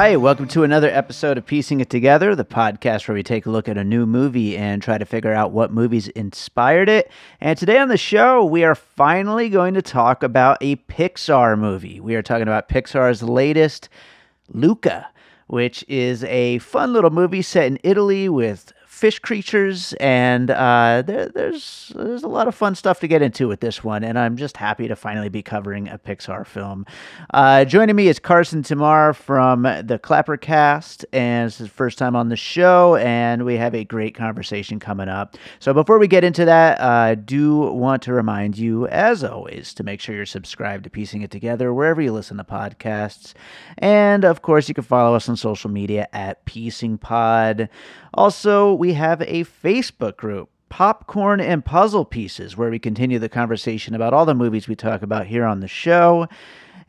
Right, welcome to another episode of Piecing It Together, the podcast where we take a look at a new movie and try to figure out what movies inspired it. And today on the show, we are finally going to talk about a Pixar movie. We are talking about Pixar's latest, Luca, which is a fun little movie set in Italy with fish creatures, and uh, there, there's there's a lot of fun stuff to get into with this one, and I'm just happy to finally be covering a Pixar film. Uh, joining me is Carson Tamar from the Clapper Cast, and it's his first time on the show, and we have a great conversation coming up. So before we get into that, I uh, do want to remind you, as always, to make sure you're subscribed to Piecing It Together wherever you listen to podcasts, and of course, you can follow us on social media at Piecing Pod. Also, we have a Facebook group, Popcorn and Puzzle Pieces, where we continue the conversation about all the movies we talk about here on the show.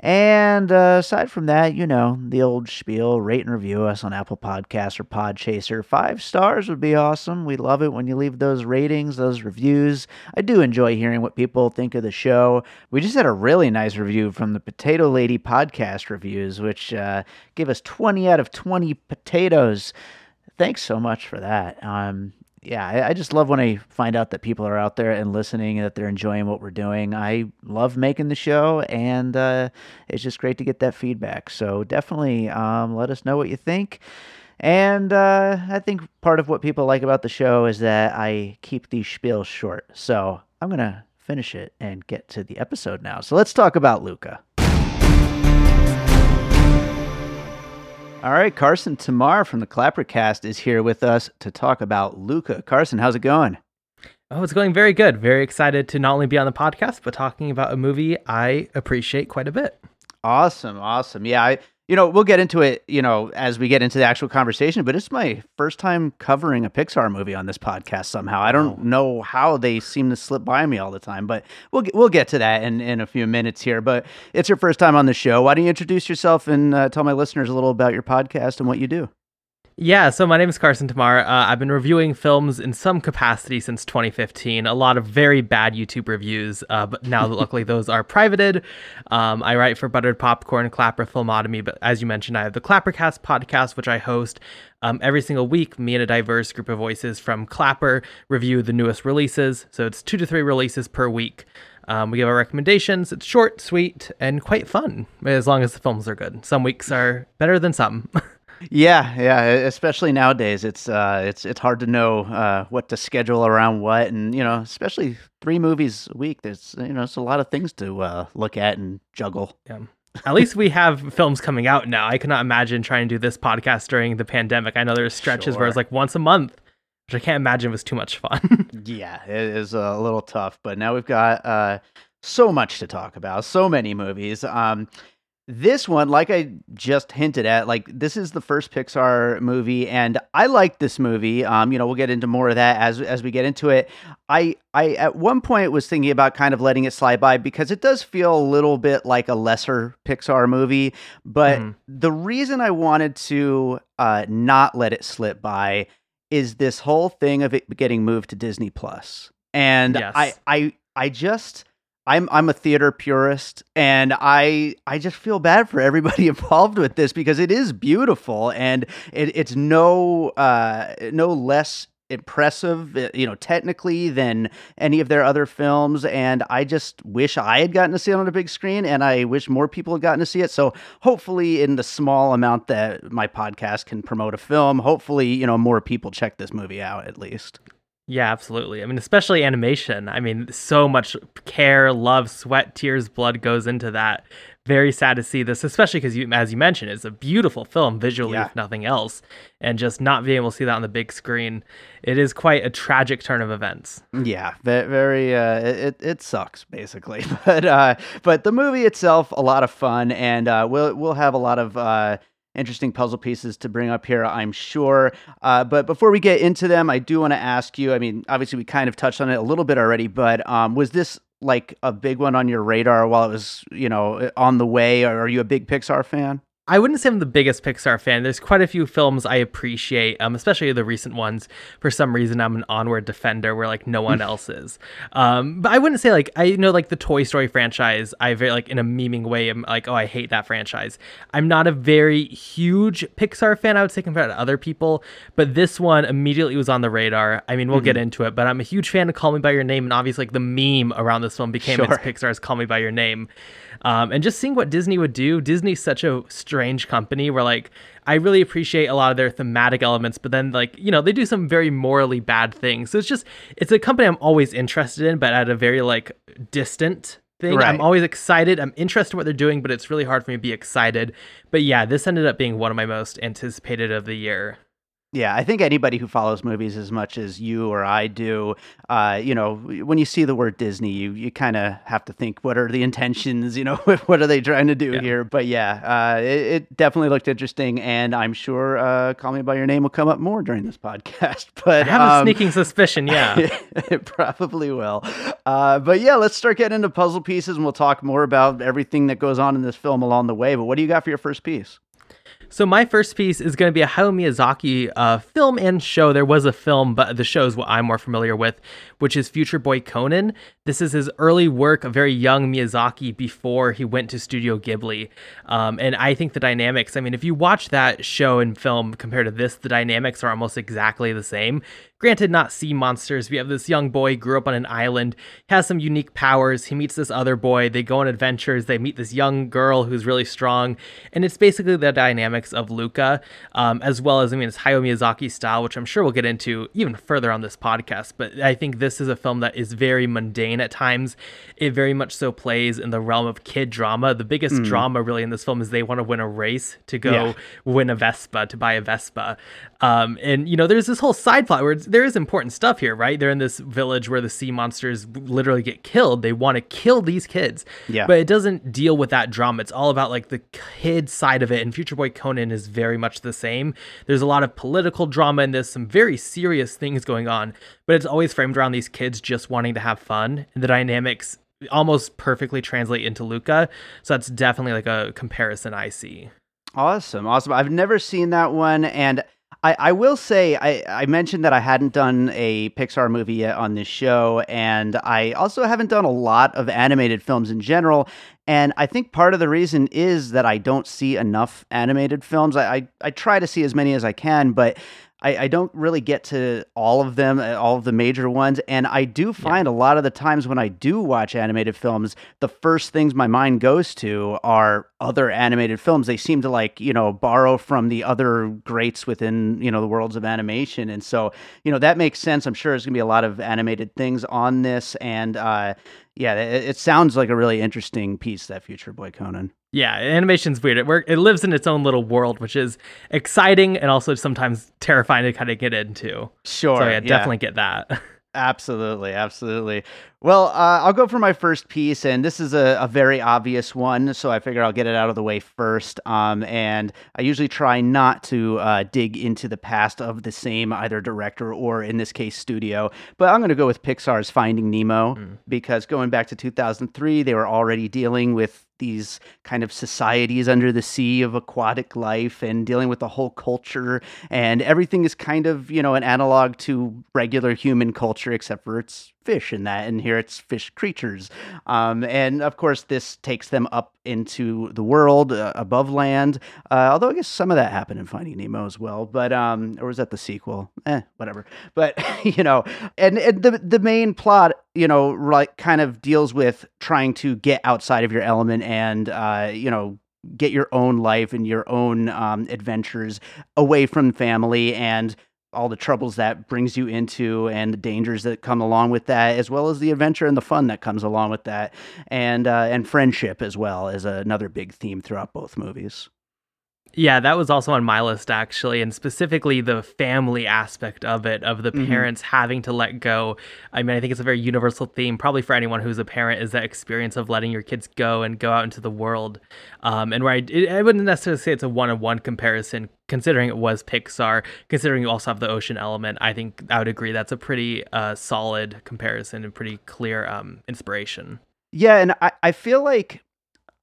And uh, aside from that, you know, the old spiel rate and review us on Apple Podcasts or Podchaser. Five stars would be awesome. We love it when you leave those ratings, those reviews. I do enjoy hearing what people think of the show. We just had a really nice review from the Potato Lady podcast reviews, which uh, gave us 20 out of 20 potatoes thanks so much for that. Um, yeah, I, I, just love when I find out that people are out there and listening and that they're enjoying what we're doing. I love making the show, and uh, it's just great to get that feedback. So definitely um, let us know what you think. And uh, I think part of what people like about the show is that I keep these spiels short. So I'm going to finish it and get to the episode now. So let's talk about Luca. All right, Carson Tamar from the Clappercast is here with us to talk about Luca. Carson, how's it going? Oh, it's going very good. Very excited to not only be on the podcast, but talking about a movie I appreciate quite a bit. Awesome, awesome. Yeah, I you know, we'll get into it, you know, as we get into the actual conversation, but it's my first time covering a Pixar movie on this podcast somehow. I don't know how they seem to slip by me all the time, but we'll get, we'll get to that in, in a few minutes here. But it's your first time on the show. Why don't you introduce yourself and uh, tell my listeners a little about your podcast and what you do? Yeah, so my name is Carson Tamar. Uh, I've been reviewing films in some capacity since 2015. A lot of very bad YouTube reviews, uh, but now luckily those are privated. Um, I write for Buttered Popcorn, Clapper Filmotomy, but as you mentioned, I have the Clappercast podcast, which I host um, every single week. Me and a diverse group of voices from Clapper review the newest releases. So it's two to three releases per week. Um, we give our recommendations. It's short, sweet, and quite fun, as long as the films are good. Some weeks are better than some. Yeah, yeah. Especially nowadays, it's uh, it's it's hard to know uh, what to schedule around what, and you know, especially three movies a week. There's you know, it's a lot of things to uh, look at and juggle. Yeah. At least we have films coming out now. I cannot imagine trying to do this podcast during the pandemic. I know there's stretches sure. where it's like once a month, which I can't imagine was too much fun. yeah, it is a little tough, but now we've got uh, so much to talk about, so many movies. Um, this one, like I just hinted at, like this is the first Pixar movie, and I like this movie. Um, you know, we'll get into more of that as as we get into it. I I at one point was thinking about kind of letting it slide by because it does feel a little bit like a lesser Pixar movie. But mm. the reason I wanted to uh, not let it slip by is this whole thing of it getting moved to Disney Plus, and yes. I I I just I'm I'm a theater purist and I I just feel bad for everybody involved with this because it is beautiful and it, it's no uh no less impressive, uh, you know, technically than any of their other films. And I just wish I had gotten to see it on a big screen, and I wish more people had gotten to see it. So hopefully, in the small amount that my podcast can promote a film, hopefully, you know, more people check this movie out at least. Yeah, absolutely. I mean, especially animation. I mean, so much care, love, sweat, tears, blood goes into that very sad to see this, especially because you, as you mentioned, it's a beautiful film visually, yeah. if nothing else, and just not being able to see that on the big screen, it is quite a tragic turn of events. Yeah, very. Uh, it it sucks basically, but uh, but the movie itself, a lot of fun, and uh, we'll we'll have a lot of. Interesting puzzle pieces to bring up here, I'm sure. Uh, but before we get into them, I do want to ask you. I mean, obviously, we kind of touched on it a little bit already, but um, was this like a big one on your radar while it was, you know, on the way? Or are you a big Pixar fan? I wouldn't say I'm the biggest Pixar fan. There's quite a few films I appreciate, um, especially the recent ones. For some reason, I'm an onward defender where like no one else is. Um, but I wouldn't say like I you know like the Toy Story franchise. I very like in a memeing way. I'm like, oh, I hate that franchise. I'm not a very huge Pixar fan. I would say compared to other people, but this one immediately was on the radar. I mean, we'll mm-hmm. get into it, but I'm a huge fan of Call Me by Your Name, and obviously like the meme around this one became sure. it's Pixar's Call Me by Your Name. Um, and just seeing what Disney would do. Disney's such a strange company where like I really appreciate a lot of their thematic elements, but then like you know they do some very morally bad things. So it's just it's a company I'm always interested in, but at a very like distant thing. Right. I'm always excited. I'm interested in what they're doing, but it's really hard for me to be excited. But yeah, this ended up being one of my most anticipated of the year. Yeah, I think anybody who follows movies as much as you or I do, uh, you know, when you see the word Disney, you you kind of have to think, what are the intentions? You know, what are they trying to do yeah. here? But yeah, uh, it, it, definitely looked interesting, and I'm sure uh, "Call Me by Your Name" will come up more during this podcast. But I have um, a sneaking suspicion, yeah, it probably will. Uh, but yeah, let's start getting into puzzle pieces, and we'll talk more about everything that goes on in this film along the way. But what do you got for your first piece? So my first piece is going to be a Hayao Miyazaki uh, film and show. There was a film, but the show is what I'm more familiar with, which is Future Boy Conan. This is his early work, a very young Miyazaki before he went to Studio Ghibli. Um, and I think the dynamics, I mean, if you watch that show and film compared to this, the dynamics are almost exactly the same. Granted, not sea monsters. We have this young boy, grew up on an island, has some unique powers. He meets this other boy. They go on adventures. They meet this young girl who's really strong. And it's basically the dynamics of Luca, um, as well as, I mean, it's Hayao Miyazaki style, which I'm sure we'll get into even further on this podcast. But I think this is a film that is very mundane at times. It very much so plays in the realm of kid drama. The biggest mm. drama, really, in this film is they want to win a race to go yeah. win a Vespa, to buy a Vespa. Um, and, you know, there's this whole side plot where there is important stuff here, right? They're in this village where the sea monsters literally get killed. They want to kill these kids. Yeah. But it doesn't deal with that drama. It's all about like the kid side of it. And Future Boy Conan is very much the same. There's a lot of political drama and there's some very serious things going on, but it's always framed around these kids just wanting to have fun. And the dynamics almost perfectly translate into Luca. So that's definitely like a comparison I see. Awesome. Awesome. I've never seen that one. And I, I will say I, I mentioned that I hadn't done a Pixar movie yet on this show, and I also haven't done a lot of animated films in general. And I think part of the reason is that I don't see enough animated films. I, I, I try to see as many as I can, but I, I, don't really get to all of them, uh, all of the major ones. And I do find yeah. a lot of the times when I do watch animated films, the first things my mind goes to are other animated films. They seem to like, you know, borrow from the other greats within, you know, the worlds of animation. And so, you know, that makes sense. I'm sure there's going to be a lot of animated things on this. And, uh, yeah, it, it sounds like a really interesting piece, that Future Boy Conan. Yeah, animation's weird. It work, it lives in its own little world, which is exciting and also sometimes terrifying to kind of get into. Sure. So yeah, yeah. definitely get that. Absolutely, absolutely. Well, uh, I'll go for my first piece, and this is a, a, very obvious one, so I figure I'll get it out of the way first. Um, and I usually try not to uh, dig into the past of the same either director or, in this case, studio. But I'm going to go with Pixar's Finding Nemo mm. because going back to 2003, they were already dealing with these kind of societies under the sea of aquatic life and dealing with the whole culture. And everything is kind of you know an analog to regular human culture except for it's fish in that, and here it's fish creatures. Um, and of course, this takes them up into the world uh, above land. Uh, although I guess some of that happened in Finding Nemo as well. But um, or was that the sequel? Eh, whatever. But you know, and, and the the main plot, you know, like kind of deals with trying to get outside of your element and uh, you know get your own life and your own um, adventures away from family and all the troubles that brings you into and the dangers that come along with that as well as the adventure and the fun that comes along with that and uh, and friendship as well is another big theme throughout both movies yeah, that was also on my list actually, and specifically the family aspect of it, of the Mhm. parents having to let go. I mean, I think it's a very universal theme, probably for anyone who's a parent, is that experience of letting your kids go and go out into the world. Um, and where I, it, I wouldn't necessarily say it's a one-on-one comparison, considering it was Pixar, considering you also have the ocean element. I think I would agree that's a pretty uh, solid comparison and pretty clear um, inspiration. Yeah, and I, I feel like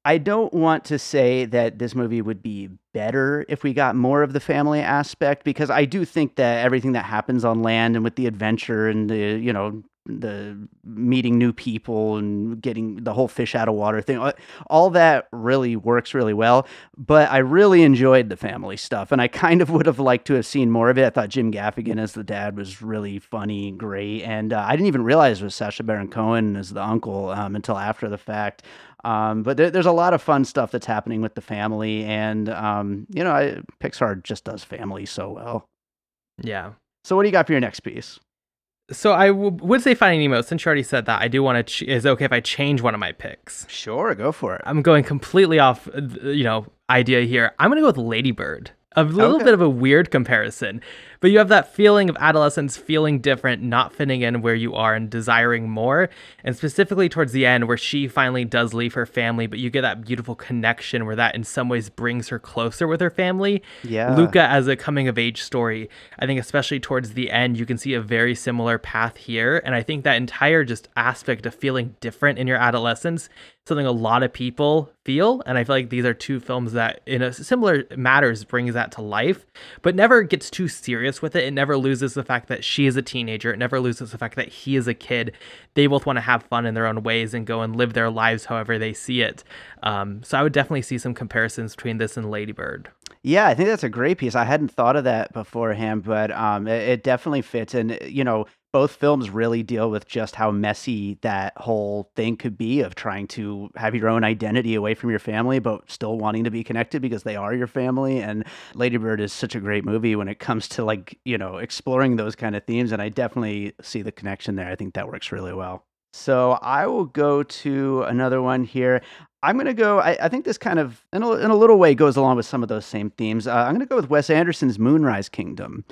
I don't want to say that this movie would be better if we got more of the family aspect because I do think that everything that happens on land and with the adventure and the you know the meeting new people and getting the whole fish out of water thing uh, all that really works really well. But I really enjoyed the family stuff and I kind of would have liked to have seen more of it. I thought Jim Gaffigan as the dad was really funny and great and uh, I didn't even realize it was Sacha Baron Cohen as the uncle um, until after the fact um, but there, there's a lot of fun stuff that's happening with the family, and um, you know, I, Pixar just does family so well. Yeah. So, what do you got for your next piece? So I w- would say Finding Nemo. Since you already said that, I do want to. Ch- is it okay if I change one of my picks? Sure, go for it. I'm going completely off, you know, idea here. I'm going to go with Lady Bird. A little Okay. bit of a weird comparison, but you have that feeling of adolescence feeling different, not fitting in where you are and desiring more. And specifically towards the end, where she finally does leave her family, but you get that beautiful connection where that in some ways brings her closer with her family. Yeah. Luca as a coming of age story. I think especially towards the end, you can see a very similar path here. And I think that entire just aspect of feeling different in your adolescence, something a lot of people feel. And I feel like these are two films that in a similar matters brings that to life, but never gets too serious with it. It never loses the fact that she is a teenager. It never loses the fact that he is a kid. They both want to have fun in their own ways and go and live their lives however they see it. Um, so I would definitely see some comparisons between this and Lady Bird. Yeah, I think that's a great piece. I hadn't thought of that beforehand, but um, it, it definitely fits. And you know, both films really deal with just how messy that whole thing could be of trying to have your own identity away from your family, but still wanting to be connected because they are your family. And Lady Bird is such a great movie when it comes to like you know exploring those kind of themes. And I definitely see the connection there. I think that works really well. So I will go to another one here. I'm going to go. I, I think this kind of, in a, in a little way, goes along with some of those same themes. Uh, I'm going to go with Wes Anderson's Moonrise Kingdom.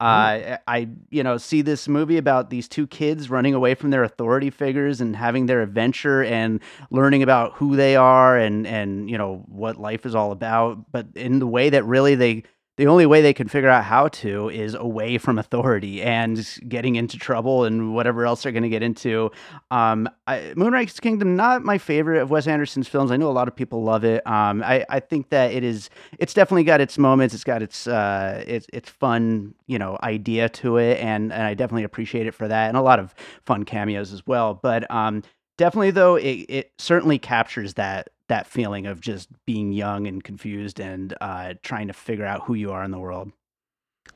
Uh, I, you know, see this movie about these two kids running away from their authority figures and having their adventure and learning about who they are and and you know what life is all about. But in the way that really they the only way they can figure out how to is away from authority and getting into trouble and whatever else they're going to get into. Um, I, Moonrise Kingdom, not my favorite of Wes Anderson's films. I know a lot of people love it. Um, I, I think that it is. It's definitely got its moments. It's got its uh, its its fun, you know, idea to it, and and I definitely appreciate it for that, and a lot of fun cameos as well. But um, definitely though, it it certainly captures that that feeling of just being young and confused and uh, trying to figure out who you are in the world.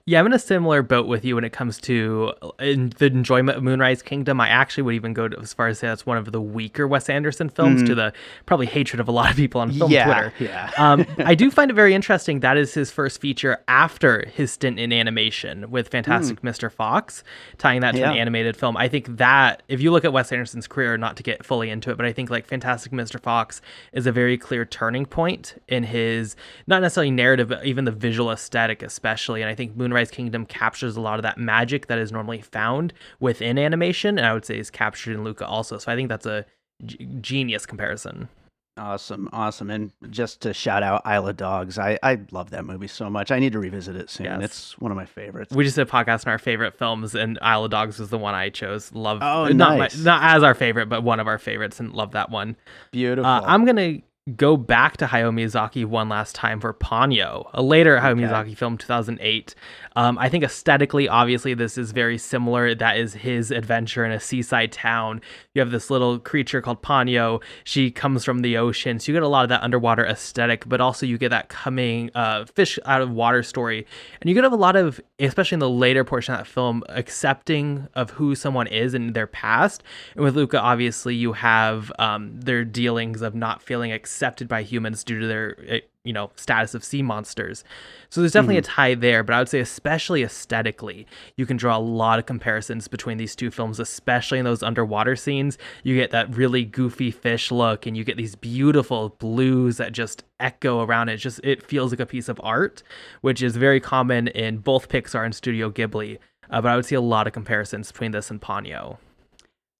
Yeah, I'm in a similar boat with you when it comes to uh, in the enjoyment of Moonrise Kingdom. I actually would even go to, as far as say that's one of the weaker Wes Anderson films, to the probably hatred of a lot of people on film yeah, Twitter. yeah. um, I do find it very interesting. That is his first feature after his stint in animation with Fantastic Mr. Fox, tying that to an animated film. I think that if you look at Wes Anderson's career, not to get fully into it, but I think like Fantastic Mr. Fox is a very clear turning point in his not necessarily narrative, but even the visual aesthetic, especially. And I think Moonrise Kingdom captures a lot of that magic that is normally found within animation, and I would say is captured in Luca also. So I think that's a g- genius comparison. Awesome, awesome. And just to shout out Isle of Dogs, I, I love that movie so much. I need to revisit it soon. Yes. It's one of my favorites. We just did a podcast on our favorite films, and Isle of Dogs was the one I chose. Love, Oh, not nice. my, not as our favorite, but one of our favorites, and love that one. Beautiful. Uh, I'm gonna go back to Hayao Miyazaki one last time for Ponyo, a later Hayao. Miyazaki film, 2008. Um, I think aesthetically, obviously, this is very similar. That is his adventure in a seaside town. You have this little creature called Ponyo. She comes from the ocean, so you get a lot of that underwater aesthetic, but also you get that coming uh, fish out of water story, and you get a lot of, especially in the later portion of that film, accepting of who someone is and their past. And with Luca, obviously, you have um, their dealings of not feeling accepted by humans due to their eh, you know status of sea monsters. So there's definitely mm-hmm. a tie there but i would say especially aesthetically you can draw a lot of comparisons between these two films especially in those underwater scenes. You get that really goofy fish look and you get these beautiful blues that just echo around it. Just it feels like a piece of art which is very common in both pixar and studio ghibli. Uh, but i would see a lot of comparisons between this and ponyo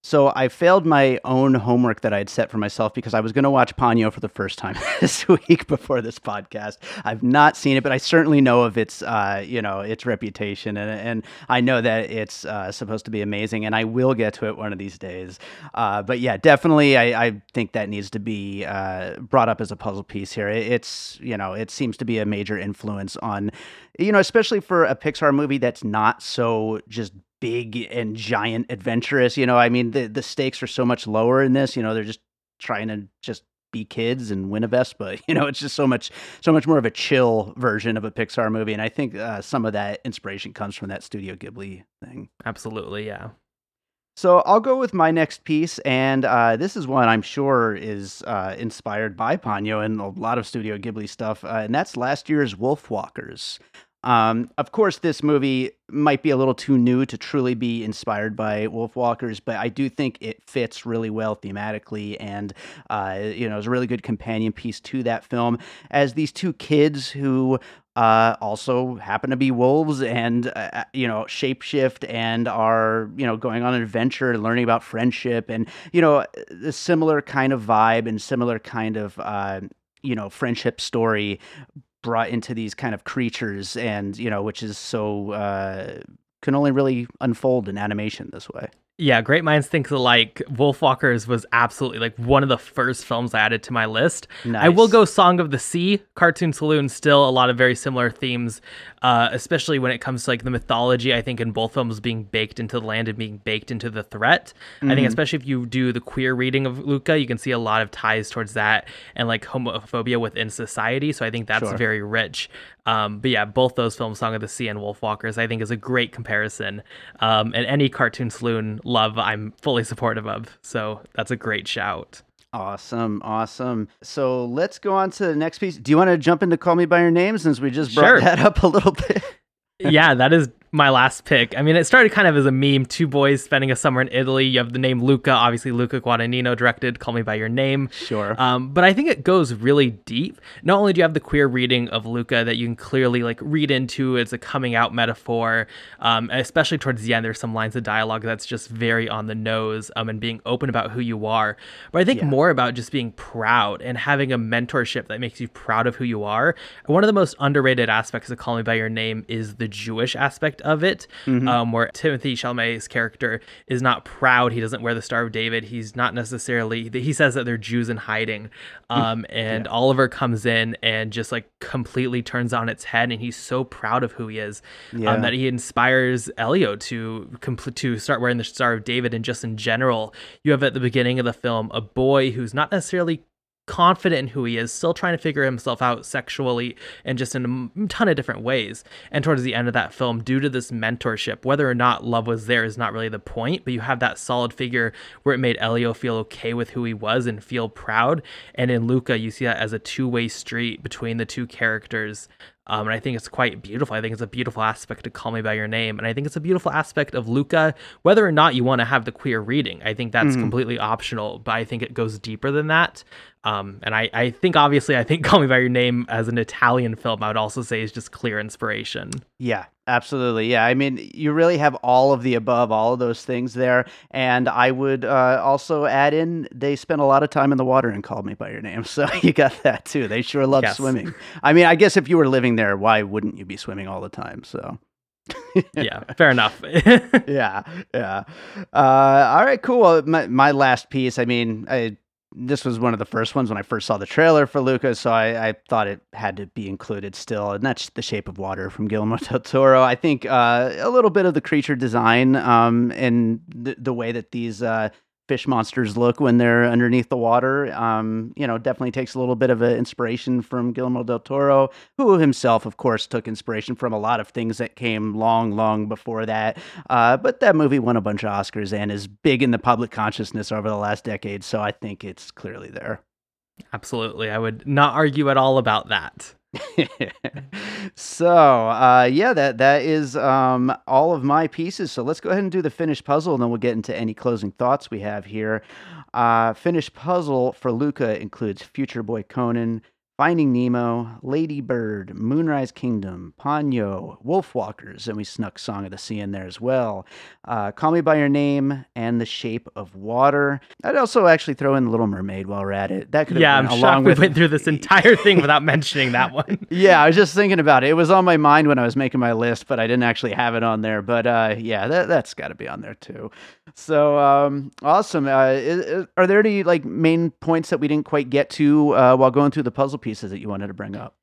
so I failed my own homework that I had set for myself because I was going to watch Ponyo for the first time this week before this podcast. I've not seen it, but I certainly know of its, uh, you know, its reputation, and and I know that it's uh, supposed to be amazing, and I will get to it one of these days. Uh, but yeah, definitely, I, I, think that needs to be uh, brought up as a puzzle piece here. It's you know, it seems to be a major influence on, you know, especially for a Pixar movie that's not so just big and giant adventurous. You know, I mean, the the stakes are so much lower in this. You know, they're just trying to just be kids and win a Vespa. You know, it's just so much so much more of a chill version of a Pixar movie, and I think uh, some of that inspiration comes from that Studio Ghibli thing. Absolutely, yeah. So I'll go with my next piece, and uh, this is one I'm sure is uh, inspired by Ponyo and a lot of Studio Ghibli stuff, uh, and that's last year's Wolfwalkers. Um, of course, this movie might be a little too new to truly be inspired by Wolfwalkers, but I do think it fits really well thematically, and uh, you know, is a really good companion piece to that film. As these two kids who uh, also happen to be wolves and uh, uh you know shapeshift and are you know going on an adventure and learning about friendship and you know a similar kind of vibe and similar kind of uh, you know friendship story brought into these kind of creatures and you know which is so uh, can only really unfold in animation this way yeah, Great Minds Think Alike. Wolfwalkers was absolutely like one of the first films I added to my list. Nice. I will go Song of the Sea, Cartoon Saloon, still a lot of very similar themes, uh, especially when it comes to like the mythology. I think in both films being baked into the land and being baked into the threat. Mm-hmm. I think mm-hmm. especially if you do the queer reading of Luca, you can see a lot of ties towards that and like homophobia within society. So I think that's sure. very rich. Um, but yeah, both those films, Song of the Sea and Wolfwalkers, I think is a great comparison. Um, and any Cartoon Saloon love, I'm fully supportive of. So that's a great shout. Awesome, awesome. So let's go on to the next piece. Do you want to jump into Call Me by Your Name since we just brought sure. that up a little bit? yeah, that is my last pick. I mean, it started kind of as a meme. Two boys spending a summer in Italy. You have the name Luca, obviously Luca Guadagnino directed "Call Me by Your Name." Sure. Um, but I think it goes really deep. Not only do you have the queer reading of Luca that you can clearly like read into as a coming out metaphor, um, especially towards the end. There's some lines of dialogue that's just very on the nose um, and being open about who you are. But I think yeah. more about just being proud and having a mentorship that makes you proud of who you are. One of the most underrated aspects of "Call Me by Your Name" is the Jewish aspect aspect of it, mm-hmm. um, where Timothée Chalamet's character is not proud. He doesn't wear the Star of David. He's not necessarily. He says that they're Jews in hiding, hmm. um, and yeah. Oliver comes in and just like completely turns on its head, and he's so proud of who he is um, yeah. um, that he inspires Elio to complete to start wearing the Star of David. And just in general, you have at the beginning of the film a boy who's not necessarily confident in who he is, still trying to figure himself out sexually and just in a ton of different ways. And towards the end of that film, due to this mentorship, whether or not love was there is not really the point, but you have that solid figure where it made Elio feel okay with who he was and feel proud. And in Luca, you see that as a two way street between the two characters. Um, and I think it's quite beautiful. I think it's a beautiful aspect to Call Me By Your Name. And I think it's a beautiful aspect of Luca, whether or not you want to have the queer reading. I think that's mm-hmm. completely optional, but I think it goes deeper than that. Um, and I, I think obviously I think Call Me by Your Name as an Italian film I would also say is just clear inspiration. Yeah, absolutely. Yeah, I mean you really have all of the above, all of those things there. And I would uh, also add in they spent a lot of time in the water and called me by your name, so you got that too. They sure love yes. swimming. I mean, I guess if you were living there, why wouldn't you be swimming all the time? So yeah, fair enough. yeah, yeah. Uh, all right, cool. My, my last piece. I mean, I this was one of the first ones when I first saw the trailer for Luca, so I, I thought it had to be included still. And that's The Shape of Water from Guillermo del Toro. I think uh, a little bit of the creature design um, and the, the way that these uh, fish monsters look when they're underneath the water. Um, you know, definitely takes a little bit of an inspiration from Guillermo del Toro, who himself, of course, took inspiration from a lot of things that came long, long before that. Uh, but that movie won a bunch of Oscars and is big in the public consciousness over the last decade. So I think it's clearly there. Absolutely. I would not argue at all about that. so uh, yeah, that that is um, all of my pieces. So let's go ahead and do the finished puzzle, and then we'll get into any closing thoughts we have here. Uh, finished puzzle for Luca includes Future Boy Conan, Finding Nemo, Lady Bird, Moonrise Kingdom, Ponyo, Wolfwalkers, and we snuck Song of the Sea in there as well. Uh, Call Me By Your Name and The Shape of Water. I'd also actually throw in Little Mermaid while we're at it. That could yeah, I'm shocked with... we went through this entire thing without mentioning that one. yeah, I was just thinking about it. It was on my mind when I was making my list, but I didn't actually have it on there. But uh, yeah, that, that's got to be on there too. So um, awesome. Uh, is, is, are there any like main points that we didn't quite get to uh, while going through the puzzle pieces that you wanted to bring up?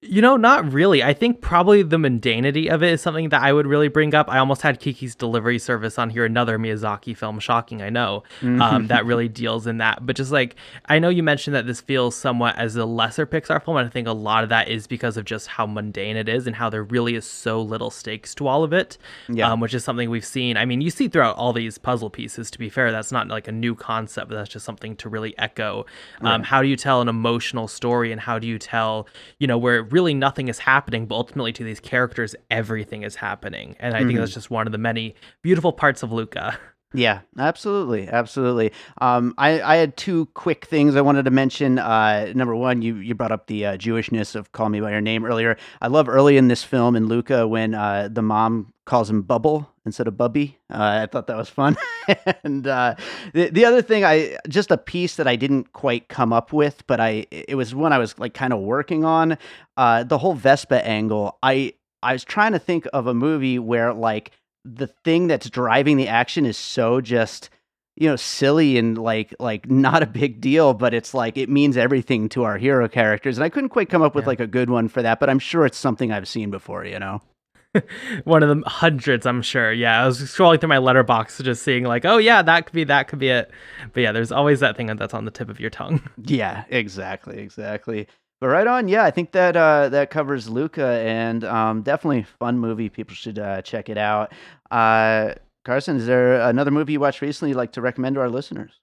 You know, not really. I think probably the mundanity of it is something that I would really bring up. I almost had Kiki's Delivery Service on here, another Miyazaki film, shocking, I know, mm-hmm. um, that really deals in that. But just like, I know you mentioned that this feels somewhat as a lesser Pixar film, and I think a lot of that is because of just how mundane it is and how there really is so little stakes to all of it, yeah. um, which is something we've seen. I mean, you see throughout all these puzzle pieces, to be fair, that's not like a new concept, but that's just something to really echo. Um, right. How do you tell an emotional story, and how do you tell, you know, where really nothing is happening, but ultimately to these characters, everything is happening. And I mm-hmm. think that's just one of the many beautiful parts of Luca. Yeah, absolutely, absolutely. Um, I, I had two quick things I wanted to mention. Uh, number one, you you brought up the uh, Jewishness of "Call Me by Your Name" earlier. I love early in this film in Luca when uh, the mom calls him Bubble instead of Bubby. Uh, I thought that was fun. and uh, the the other thing, I just a piece that I didn't quite come up with, but I it was one I was like kind of working on. Uh, the whole Vespa angle. I I was trying to think of a movie where like the thing that's driving the action is so just you know silly and like like not a big deal but it's like it means everything to our hero characters and i couldn't quite come up with yeah. like a good one for that but i'm sure it's something i've seen before you know one of the hundreds i'm sure yeah i was scrolling through my Letterboxd, just seeing like oh yeah that could be that could be it but yeah there's always that thing that's on the tip of your tongue yeah exactly exactly but right on, yeah, I think that uh, that covers Luca, and um, definitely fun movie. People should uh, check it out. Uh, Carson, is there another movie you watched recently you'd like to recommend to our listeners?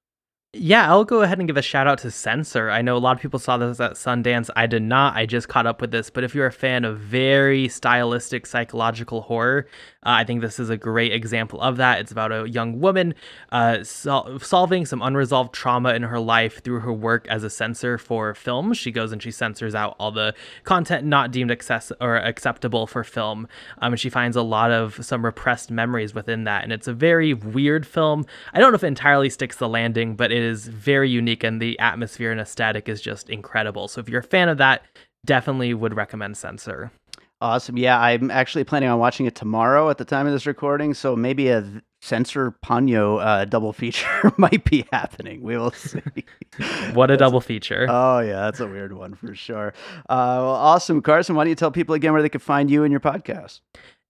Yeah, I'll go ahead and give a shout out to Censor. I know a lot of people saw this at Sundance. I did not. I just caught up with this. But if you're a fan of very stylistic psychological horror, uh, I think this is a great example of that. It's about a young woman uh, sol- solving some unresolved trauma in her life through her work as a censor for film. She goes and she censors out all the content not deemed access- or acceptable for film. Um, and she finds a lot of some repressed memories within that. And it's a very weird film. I don't know if it entirely sticks the landing, but it is very unique and the atmosphere and aesthetic is just incredible. So if you're a fan of that, definitely would recommend Censor. Awesome. Yeah, I'm actually planning on watching it tomorrow at the time of this recording, so maybe a Censor Ponyo uh, double feature might be happening. We will see. what a double feature. Oh, yeah, that's a weird one for sure. Uh, well, awesome. Carson, why don't you tell people again where they can find you and your podcast?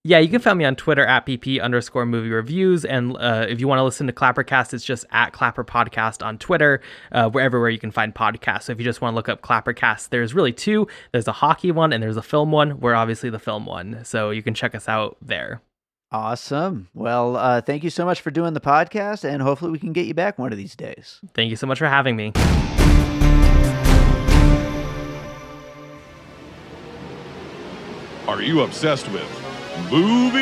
Yeah, you can find me on Twitter at pp underscore movie reviews. And uh, if you want to listen to Clappercast, it's just at Clapper Podcast on Twitter, uh, wherever where you can find podcasts. So if you just want to look up Clappercast, there's really two. There's a hockey one and there's a film one. We're obviously the film one. So you can check us out there. Awesome. Well, uh, thank you so much for doing the podcast, and hopefully we can get you back one of these days. Thank you so much for having me. Are you obsessed with? Movies.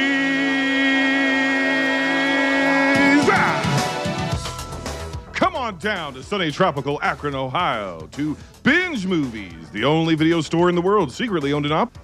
Ah! Come on down to sunny tropical Akron, Ohio to Binge Movies, the only video store in the world secretly owned and operated.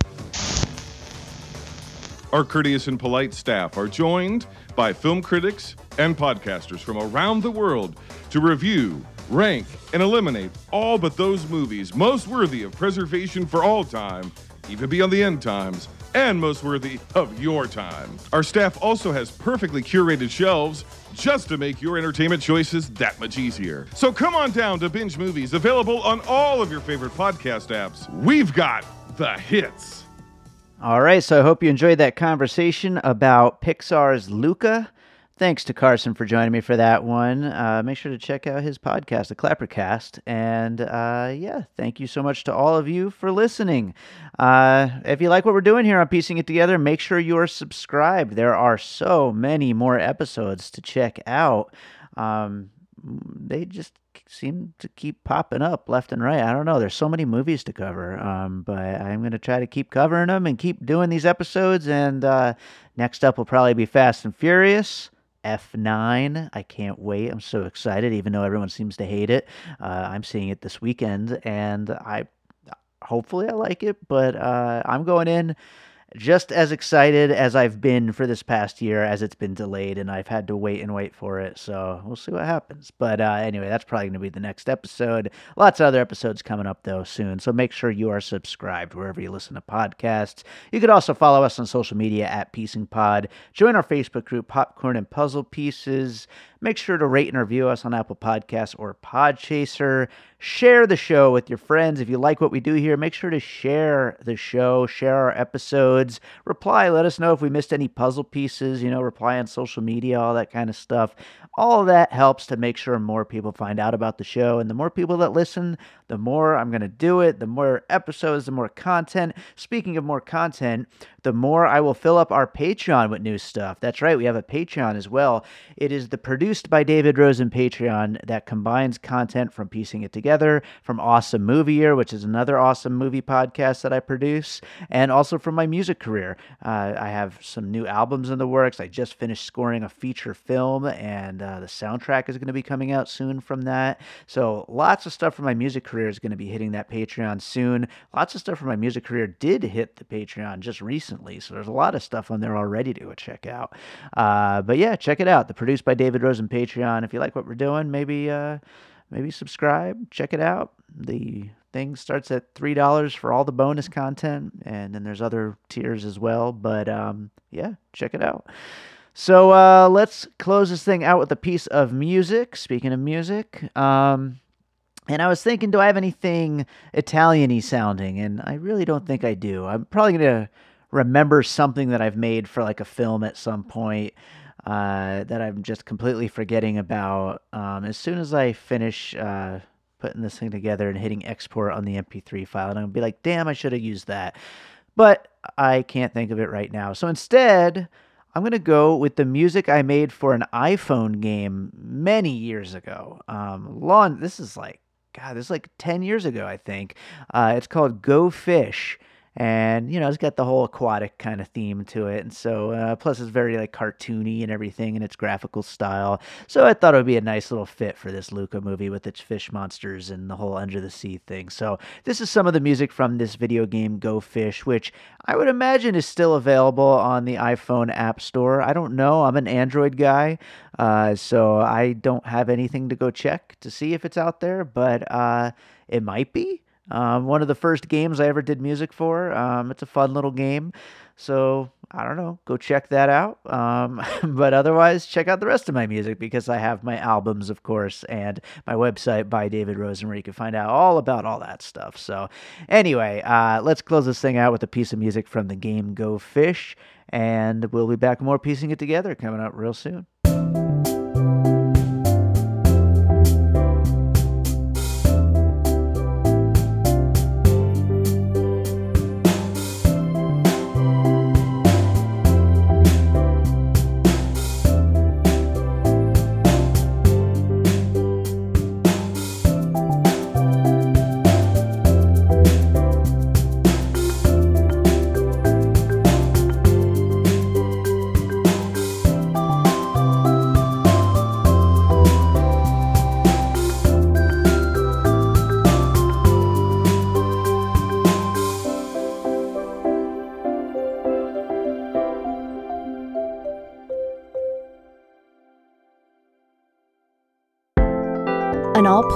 Our courteous and polite staff are joined by film critics and podcasters from around the world to review, rank, and eliminate all but those movies most worthy of preservation for all time, even beyond the end times and most worthy of your time. Our staff also has perfectly curated shelves just to make your entertainment choices that much easier. So come on down to Binge Movies, available on all of your favorite podcast apps. We've got the hits. All right, so I hope you enjoyed that conversation about Pixar's Luca. Thanks to Carson for joining me for that one. Uh, make sure to check out his podcast, The Clappercast. And uh, yeah, thank you so much to all of you for listening. Uh, if you like what we're doing here on Piecing It Together, make sure you are subscribed. There are so many more episodes to check out. Um, they just seem to keep popping up left and right. I don't know. There's so many movies to cover, um, but I'm going to try to keep covering them and keep doing these episodes. And uh, next up will probably be Fast and Furious. F9. I can't wait. I'm so excited, even though everyone seems to hate it. Uh, I'm seeing it this weekend, and I hopefully I like it, but uh, I'm going in just as excited as I've been for this past year as it's been delayed and I've had to wait and wait for it. So we'll see what happens. But uh, anyway, that's probably going to be the next episode. Lots of other episodes coming up though soon. So make sure you are subscribed wherever you listen to podcasts. You could also follow us on social media at Piecing Pod. Join our Facebook group, Popcorn and Puzzle Pieces. Make sure to rate and review us on Apple Podcasts or Podchaser. Share the show with your friends. If you like what we do here, make sure to share the show, share our episodes, reply, let us know if we missed any puzzle pieces, you know, reply on social media, all that kind of stuff. All of that helps to make sure more people find out about the show. And the more people that listen, the more I'm going to do it, the more episodes, the more content. Speaking of more content, the more I will fill up our Patreon with new stuff. That's right, we have a Patreon as well. It is the produced by David Rosen Patreon that combines content from piecing it together, from Awesome Movie Year, which is another awesome movie podcast that I produce, and also from my music career. Uh, I have some new albums in the works. I just finished scoring a feature film, and uh, the soundtrack is going to be coming out soon from that. So lots of stuff from my music career is going to be hitting that Patreon soon. Lots of stuff from my music career did hit the Patreon just recently, so there's a lot of stuff on there already to check out. Uh, but yeah, check it out. The produced by David Rosen Patreon. If you like what we're doing, maybe uh, maybe subscribe, check it out. The thing starts at three dollars for all the bonus content, and then there's other tiers as well. But um, yeah, check it out. So uh, let's close this thing out with a piece of music. Speaking of music, um, and I was thinking, do I have anything Italian-y sounding? And I really don't think I do. I'm probably gonna remember something that I've made for like a film at some point uh, that I'm just completely forgetting about. Um, as soon as I finish uh, putting this thing together and hitting export on the MP3 file, and I'm gonna be like, damn, I should have used that. But I can't think of it right now. So instead, I'm going to go with the music I made for an iPhone game many years ago. Um, long, this is like, God, this is like 10 years ago, I think. Uh, it's called Go Fish and you know it's got the whole aquatic kind of theme to it and so uh, plus it's very like cartoony and everything in its graphical style so i thought it would be a nice little fit for this luca movie with its fish monsters and the whole under the sea thing so this is some of the music from this video game go fish which i would imagine is still available on the iphone app store. I don't know. I'm an android guy uh, so i don't have anything to go check to see if it's out there but uh, it might be um, one of the first games I ever did music for. Um, it's a fun little game. So I don't know, go check that out. Um, but otherwise, check out the rest of my music because I have my albums, of course, and my website by David Rosen where you can find out all about all that stuff. So anyway, uh, let's close this thing out with a piece of music from the game Go Fish, and we'll be back more piecing it together coming up real soon.